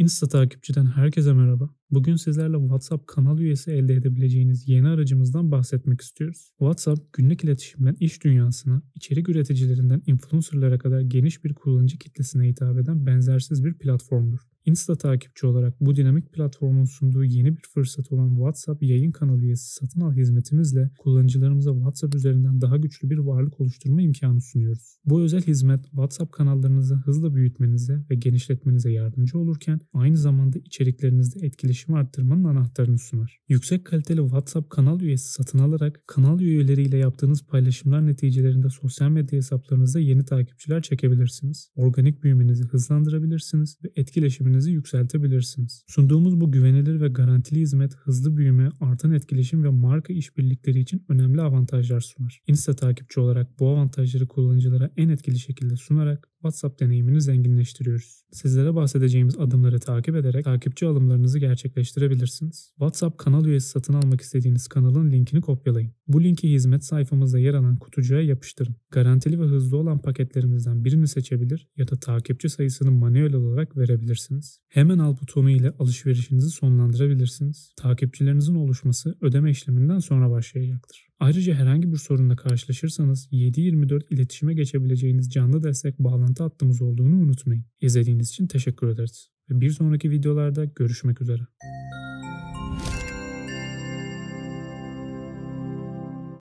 Insta takipçiden herkese merhaba. Bugün sizlerle WhatsApp kanal üyesi elde edebileceğiniz yeni aracımızdan bahsetmek istiyoruz. WhatsApp günlük iletişimden iş dünyasına, içerik üreticilerinden influencerlara kadar geniş bir kullanıcı kitlesine hitap eden benzersiz bir platformdur. Insta takipçi olarak bu dinamik platformun sunduğu yeni bir fırsat olan WhatsApp yayın kanal üyesi satın al hizmetimizle kullanıcılarımıza WhatsApp üzerinden daha güçlü bir varlık oluşturma imkanı sunuyoruz. Bu özel hizmet WhatsApp kanallarınızı hızla büyütmenize ve genişletmenize yardımcı olurken aynı zamanda içeriklerinizde etkileşimi arttırmanın anahtarını sunar. Yüksek kaliteli WhatsApp kanal üyesi satın alarak kanal üyeleriyle yaptığınız paylaşımlar neticelerinde sosyal medya hesaplarınızda yeni takipçiler çekebilirsiniz. Organik büyümenizi hızlandırabilirsiniz ve etkileşiminizi yükseltebilirsiniz. Sunduğumuz bu güvenilir ve garantili hizmet hızlı büyüme, artan etkileşim ve marka işbirlikleri için önemli avantajlar sunar. Insta takipçi olarak bu avantajları kullanıcılara en etkili şekilde sunarak WhatsApp deneyimini zenginleştiriyoruz. Sizlere bahsedeceğimiz adımları takip ederek takipçi alımlarınızı gerçekleştirebilirsiniz. WhatsApp kanal üyesi satın almak istediğiniz kanalın linkini kopyalayın. Bu linki hizmet sayfamızda yer alan kutucuğa yapıştırın. Garantili ve hızlı olan paketlerimizden birini seçebilir ya da takipçi sayısını manuel olarak verebilirsiniz. Hemen al butonu ile alışverişinizi sonlandırabilirsiniz. Takipçilerinizin oluşması ödeme işleminden sonra başlayacaktır. Ayrıca herhangi bir sorunla karşılaşırsanız 7-24 iletişime geçebileceğiniz canlı destek bağlantı hattımız olduğunu unutmayın. İzlediğiniz için teşekkür ederiz ve bir sonraki videolarda görüşmek üzere.